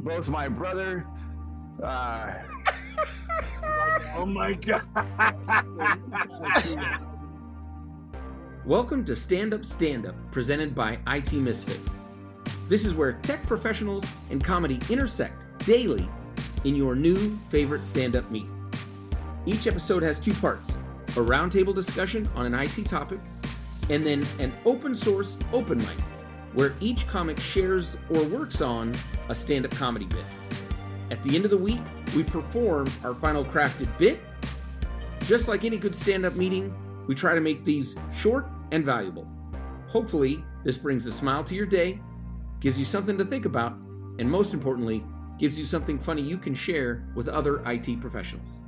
Both my brother. Uh, Oh my god. Welcome to Stand Up Stand Up, presented by IT Misfits. This is where tech professionals and comedy intersect daily in your new favorite stand up meet. Each episode has two parts a roundtable discussion on an IT topic, and then an open source open mic, where each comic shares or works on a stand up comedy bit. At the end of the week, we perform our final crafted bit. Just like any good stand up meeting, we try to make these short and valuable. Hopefully, this brings a smile to your day, gives you something to think about, and most importantly, gives you something funny you can share with other IT professionals.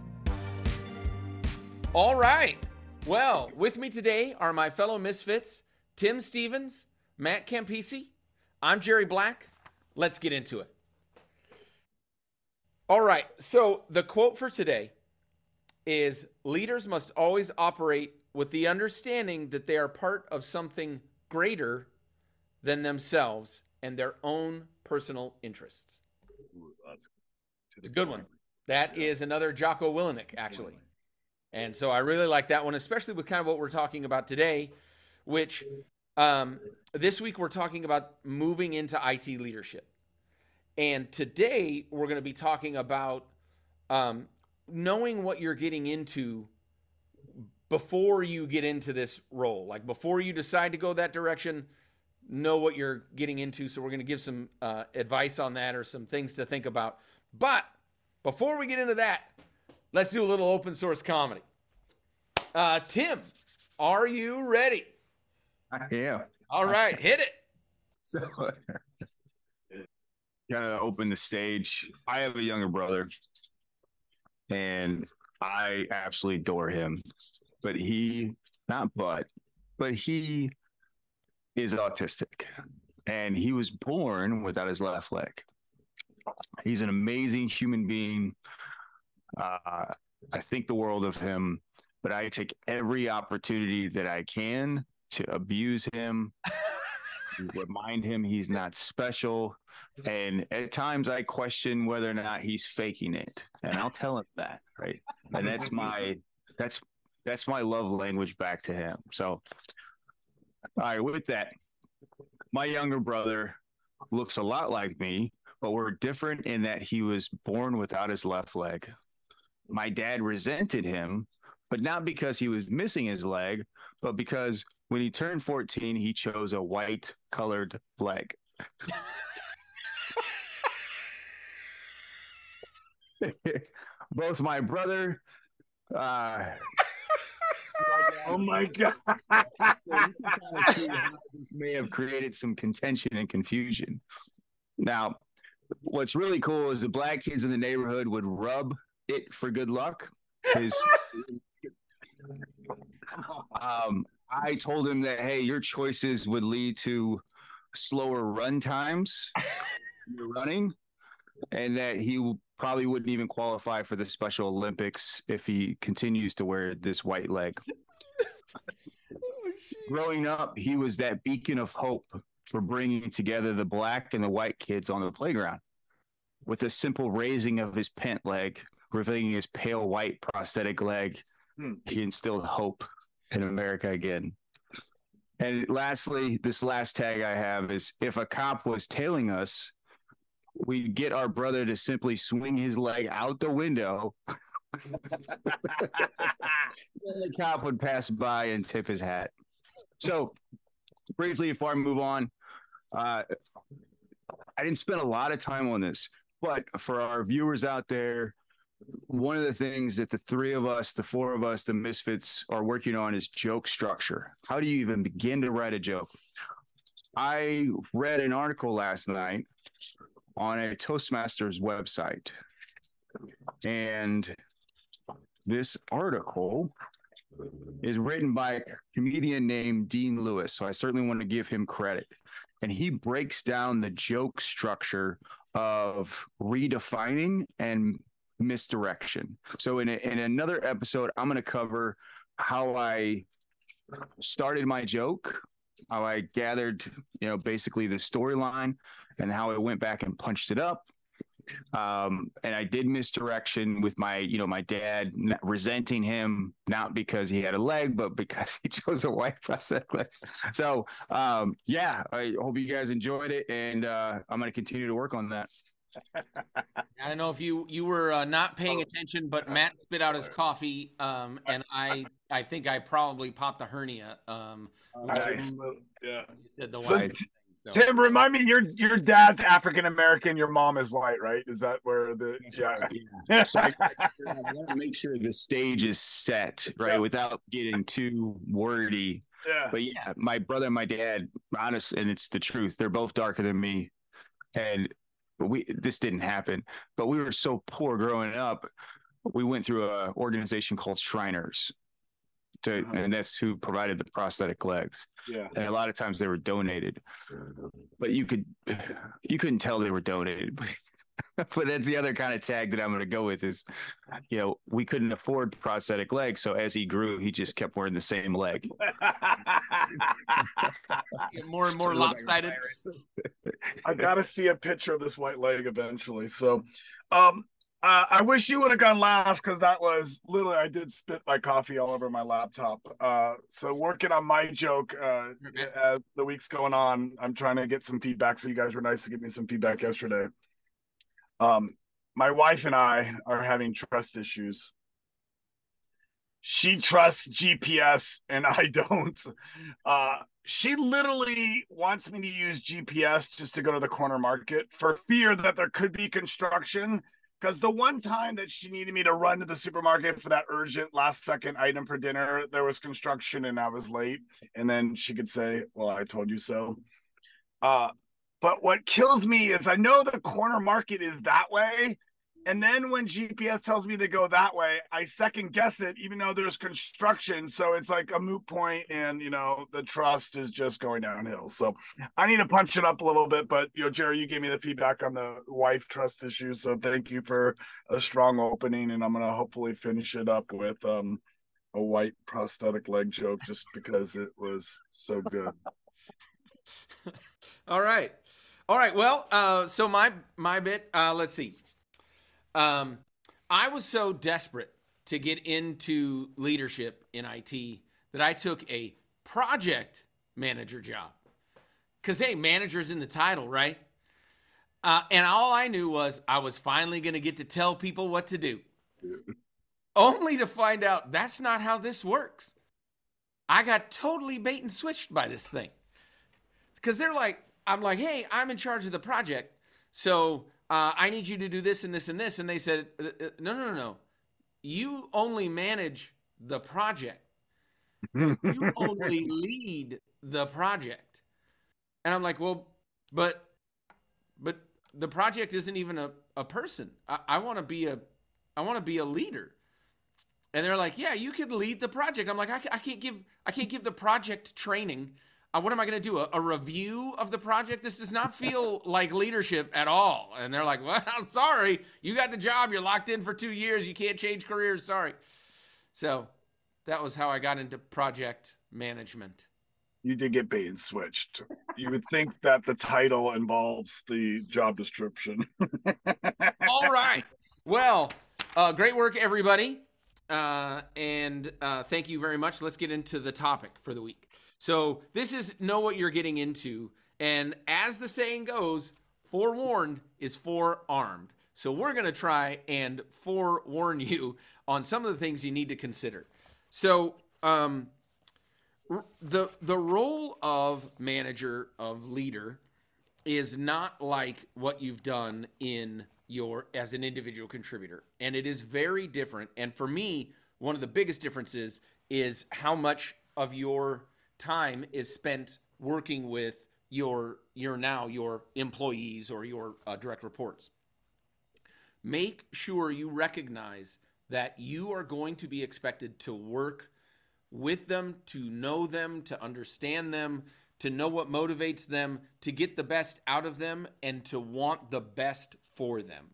All right. Well, with me today are my fellow misfits, Tim Stevens, Matt Campisi. I'm Jerry Black. Let's get into it. All right. So, the quote for today is leaders must always operate with the understanding that they are part of something greater than themselves and their own personal interests. It's a good one. That is another Jocko Willink, actually. And so I really like that one, especially with kind of what we're talking about today, which um, this week we're talking about moving into IT leadership. And today we're going to be talking about um, knowing what you're getting into before you get into this role. Like before you decide to go that direction, know what you're getting into. So we're going to give some uh, advice on that or some things to think about. But before we get into that, let's do a little open source comedy. Uh, Tim, are you ready? I am. All right, hit it. So, kind of open the stage. I have a younger brother, and I absolutely adore him. But he, not but, but he is autistic, and he was born without his left leg. He's an amazing human being. Uh, I think the world of him, but I take every opportunity that I can to abuse him, remind him he's not special. And at times I question whether or not he's faking it. And I'll tell him that, right? And that's my that's that's my love language back to him. So all right, with that, my younger brother looks a lot like me, but we're different in that he was born without his left leg. My dad resented him, but not because he was missing his leg, but because when he turned 14, he chose a white colored leg. Both my brother, uh, Oh my god. this may have created some contention and confusion. Now, what's really cool is the black kids in the neighborhood would rub it for good luck. His, um, I told him that hey, your choices would lead to slower run times. You're running, and that he probably wouldn't even qualify for the Special Olympics if he continues to wear this white leg. Growing up, he was that beacon of hope for bringing together the black and the white kids on the playground. With a simple raising of his pant leg, revealing his pale white prosthetic leg, Hmm. he instilled hope in America again. And lastly, this last tag I have is if a cop was tailing us, we'd get our brother to simply swing his leg out the window. then the cop would pass by and tip his hat. So, briefly, before I move on, uh, I didn't spend a lot of time on this, but for our viewers out there, one of the things that the three of us, the four of us, the misfits are working on is joke structure. How do you even begin to write a joke? I read an article last night on a Toastmasters website. And this article is written by a comedian named Dean Lewis. So I certainly want to give him credit. And he breaks down the joke structure of redefining and misdirection. So in, a, in another episode, I'm going to cover how I started my joke how I gathered, you know, basically the storyline and how I went back and punched it up. Um, and I did misdirection with my, you know, my dad resenting him not because he had a leg, but because he chose a white prosthetic. So, um, yeah, I hope you guys enjoyed it, and uh, I'm going to continue to work on that. I don't know if you you were uh, not paying attention, but Matt spit out his coffee, um, and I I think I probably popped a hernia. Um, Nice. Yeah. you said the So, white. thing, so. Tim, remind me, your your dad's African American, your mom is white, right? Is that where the yeah? So I, I want to make sure the stage is set right Yeah. without getting too wordy. yeah. But yeah, my brother and my dad, honest, and it's the truth. They're both darker than me, and we this didn't happen. But we were so poor growing up. We went through a organization called Shriners, to, Uh-huh. and that's who provided the prosthetic legs. Yeah. And a lot of times they were donated, but you could you couldn't tell they were donated. but that's the other kind of tag that I'm going to go with is, you know, we couldn't afford prosthetic legs, so as he grew, he just kept wearing the same leg. More and more So it looked like a lopsided. I gotta see a picture of this white leg eventually. So, um, uh, I wish you would have gone last because that was literally I did spit my coffee all over my laptop. Uh, so working on my joke uh, as the week's going on, I'm trying to get some feedback. So you guys were nice to give me some feedback yesterday. Um, my wife and I are having trust issues. She trusts GPS and I don't. Uh, she literally wants me to use GPS just to go to the corner market for fear that there could be construction. Because the one time that she needed me to run to the supermarket for that urgent last second item for dinner, there was construction and I was late. And then she could say, Well, I told you so. Uh, but what kills me is I know the corner market is that way. And then when GPS tells me to go that way, I second guess it, even though there's construction. So it's like a moot point, and you know the trust is just going downhill. So I need to punch it up a little bit. But you know, Jerry, you gave me the feedback on the wife trust issue, so thank you for a strong opening, and I'm gonna hopefully finish it up with um a white prosthetic leg joke, just because it was so good. All right. All right. Well, uh, so my my bit. Uh, let's see. Um, I was so desperate to get into leadership in IT that I took a project manager job. Cause hey, manager's in the title, right? Uh, and all I knew was I was finally going to get to tell people what to do, only to find out that's not how this works. I got totally bait and switched by this thing because they're like, I'm like, hey, I'm in charge of the project, so uh, I need you to do this and this and this. And they said, uh, uh, no, no, no, no, you only manage the project. You only lead the project. And I'm like, well, but, but the project isn't even a, a person. I, I want to be a, I want to be a leader. And they're like, yeah, you could lead the project. I'm like, I, I can't give, I can't give the project training. Uh, what am I going to do? A, a review of the project? This does not feel like leadership at all. And they're like, well, sorry, you got the job. You're locked in for two years. You can't change careers. Sorry. So that was how I got into project management. you did get bait and switched. You would think that the title involves the job description. All right. Well, uh, great work, everybody. Uh, and uh, thank you very much. Let's get into the topic for the week. So, this is know what you're getting into. And as the saying goes, forewarned is forearmed. So, we're going to try and forewarn you on some of the things you need to consider. So, um, the the role of manager of leader is not like what you've done in your as an individual contributor and it is very different and for me one of the biggest differences is how much of your time is spent working with your your now your employees or your uh, direct reports make sure you recognize that you are going to be expected to work with them, to know them, to understand them, to know what motivates them, to get the best out of them, and to want the best for them.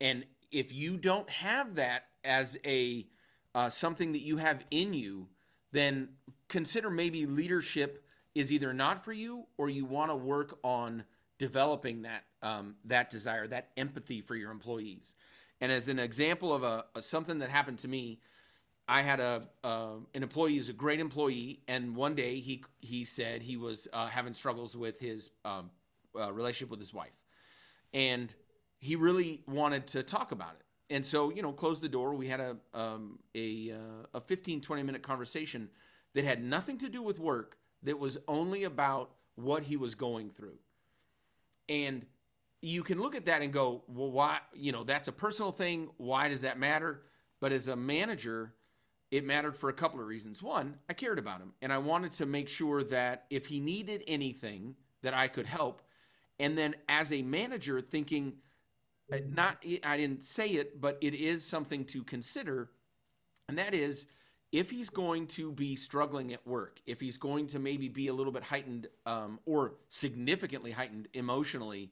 And if you don't have that as a uh, something that you have in you, then consider maybe leadership is either not for you or you want to work on developing that um, that desire, that empathy for your employees. And as an example of a, a something that happened to me, I had a uh, an employee who's a great employee, and one day he he said he was uh, having struggles with his um, uh, relationship with his wife, and he really wanted to talk about it. And so you know, closed the door. We had a um, a uh, a 15 20 minute conversation that had nothing to do with work. That was only about what he was going through, and you can look at that and go, well, why? You know, that's a personal thing. Why does that matter? But as a manager it mattered for a couple of reasons. One, I cared about him and I wanted to make sure that if he needed anything that I could help. And then as a manager thinking not I didn't say it, but it is something to consider. And that is if he's going to be struggling at work, if he's going to maybe be a little bit heightened um, or significantly heightened emotionally,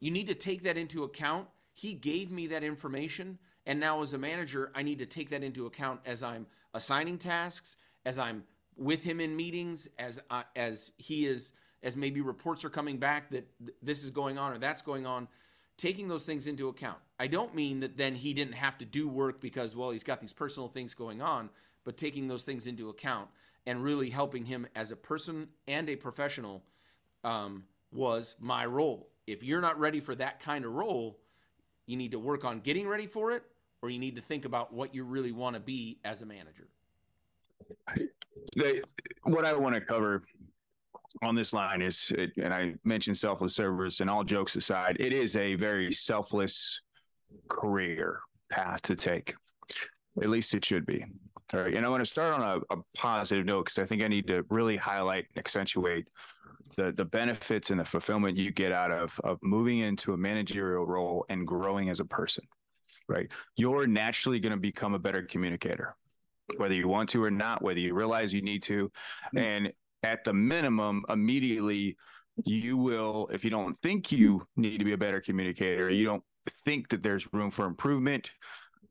you need to take that into account. He gave me that information and now, as a manager, I need to take that into account as I'm assigning tasks, as I'm with him in meetings, as uh, as he is, as maybe reports are coming back that th- this is going on or that's going on. Taking those things into account. I don't mean that then he didn't have to do work because well he's got these personal things going on, but taking those things into account and really helping him as a person and a professional um, was my role. If you're not ready for that kind of role, you need to work on getting ready for it or you need to think about what you really want to be as a manager? What I want to cover on this line is, and I mentioned selfless service, and all jokes aside, it is a very selfless career path to take. At least it should be. All right. And I want to start on a, a positive note because I think I need to really highlight and accentuate the the benefits and the fulfillment you get out of of moving into a managerial role and growing as a person right? You're naturally going to become a better communicator, whether you want to or not, whether you realize you need to. Mm-hmm. And at the minimum, immediately, you will, if you don't think you need to be a better communicator, you don't think that there's room for improvement,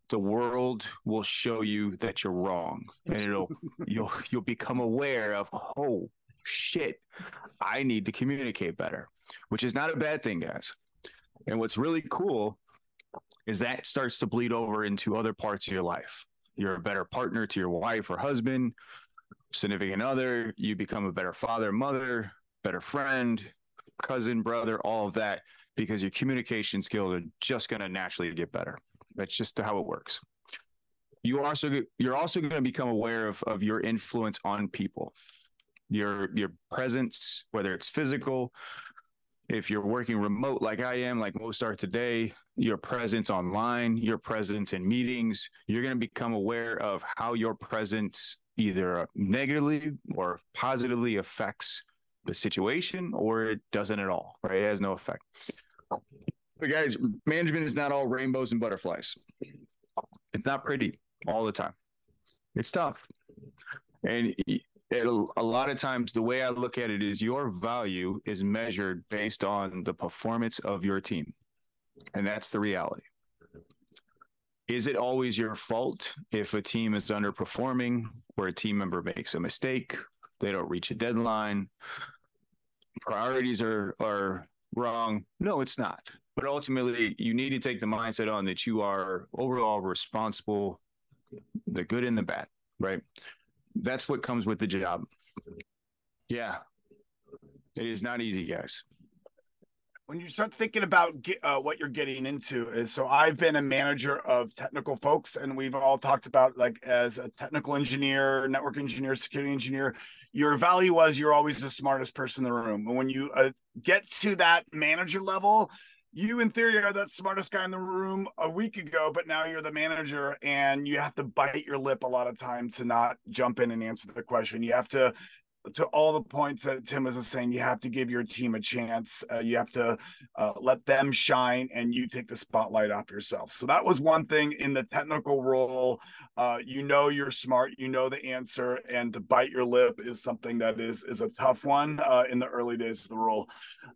the world will show you that you're wrong. And it'll you'll you'll become aware of oh shit i need to communicate better which is not a bad thing guys. And what's really cool is that starts to bleed over into other parts of your life. You're a better partner to your wife or husband, significant other. You become a better father, mother, better friend, cousin, brother, all of that, because your communication skills are just going to naturally get better. That's just how it works. You also you're also going to become aware of of your influence on people, your your presence, whether it's physical, if you're working remote like I am, like most are today, your presence online, your presence in meetings, you're going to become aware of how your presence either uh, negatively or positively affects the situation or it doesn't at all, right? It has no effect. But guys, management is not all rainbows and butterflies. It's not pretty all the time. It's tough. And it, a lot of times the way I look at it is your value is measured based on the performance of your team. And that's the reality. Is it always your fault if a team is underperforming or a team member makes a mistake, they don't reach a deadline, priorities are are wrong? No, it's not. But ultimately, you need to take the mindset on that you are overall responsible, the good and the bad, right? That's what comes with the job. Yeah. It is not easy, guys when you start thinking about get, uh, what you're getting into is so i've been a manager of technical folks and we've all talked about like as a technical engineer network engineer security engineer your value was you're always the smartest person in the room. And when you uh, get to that manager level you in theory are that smartest guy in the room a week ago but now you're the manager and you have to bite your lip a lot of times to not jump in and answer the question. You have to to all the points that Tim was saying, you have to give your team a chance. Uh, you have to uh, let them shine, and you take the spotlight off yourself. So that was one thing in the technical role. Uh, you know you're smart, you know the answer, and to bite your lip is something that is is a tough one uh, in the early days of the role.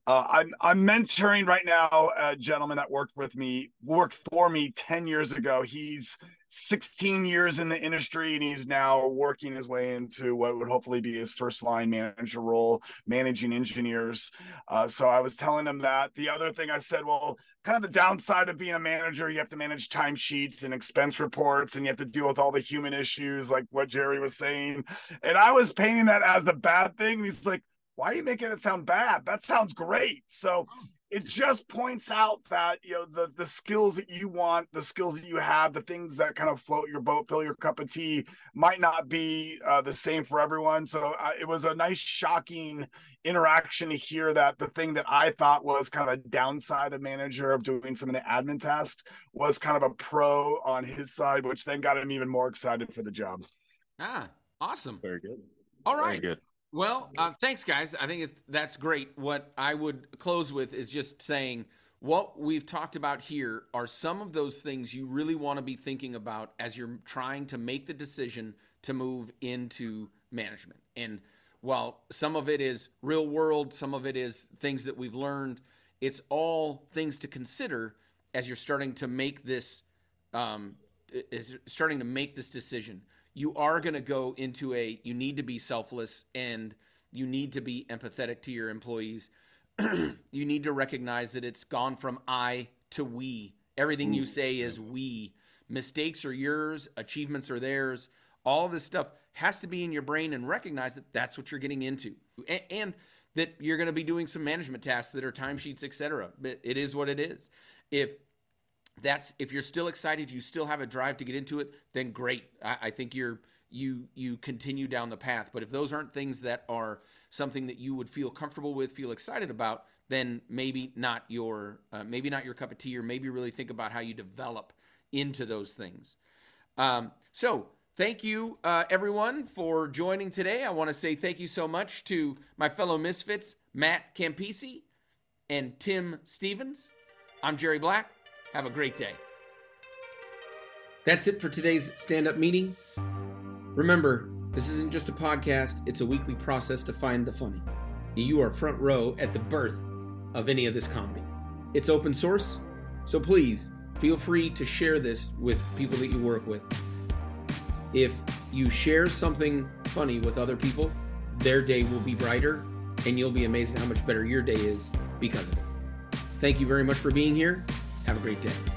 Uh, I'm I'm mentoring right now a gentleman that worked with me, worked for me ten years ago. He's 16 years in the industry and he's now working his way into what would hopefully be his first line manager role managing engineers. Uh, so i was telling him that. The other thing i said well kind of the downside of being a manager you have to manage timesheets and expense reports and you have to deal with all the human issues like what jerry was saying. And i was painting that as a bad thing. And he's like why are you making it sound bad? That sounds great. So it just points out that you know the the skills that you want the skills that you have the things that kind of float your boat fill your cup of tea might not be uh, the same for everyone. So uh, it was a nice shocking interaction to hear that the thing that i thought was kind of a downside of manager of doing some of the admin tasks was kind of a pro on his side which then got him even more excited for the job. Ah awesome. Very good. All right. very good well, uh, thanks, guys. I think that's great. What I would close with is just saying what we've talked about here are some of those things you really want to be thinking about as you're trying to make the decision to move into management. And while some of it is real world, some of it is things that we've learned, it's all things to consider as you're starting to make this um, is starting to make this decision you are going to go into a you need to be selfless and you need to be empathetic to your employees. you need to recognize that it's gone from I to we. Everything you say is we. Mistakes are yours, achievements are theirs. All this stuff has to be in your brain and recognize that that's what you're getting into. And, and that you're going to be doing some management tasks that are timesheets, etc. But it is what it is. If that's if you're still excited, you still have a drive to get into it, then great. I, I, think you're you you continue down the path. But if those aren't things that are something that you would feel comfortable with, feel excited about, then maybe not your uh, maybe not your cup of tea, or maybe really think about how you develop into those things. Um, so thank you uh, everyone for joining today. I want to say thank you so much to my fellow misfits, Matt Campisi and Tim Stevens. I'm Jerry Black. Have a great day. That's it for today's stand up meeting. Remember, this isn't just a podcast, it's a weekly process to find the funny. You are front row at the birth of any of this comedy. It's open source, so please feel free to share this with people that you work with. If you share something funny with other people, their day will be brighter, and you'll be amazed at how much better your day is because of it. Thank you very much for being here. Have a great day.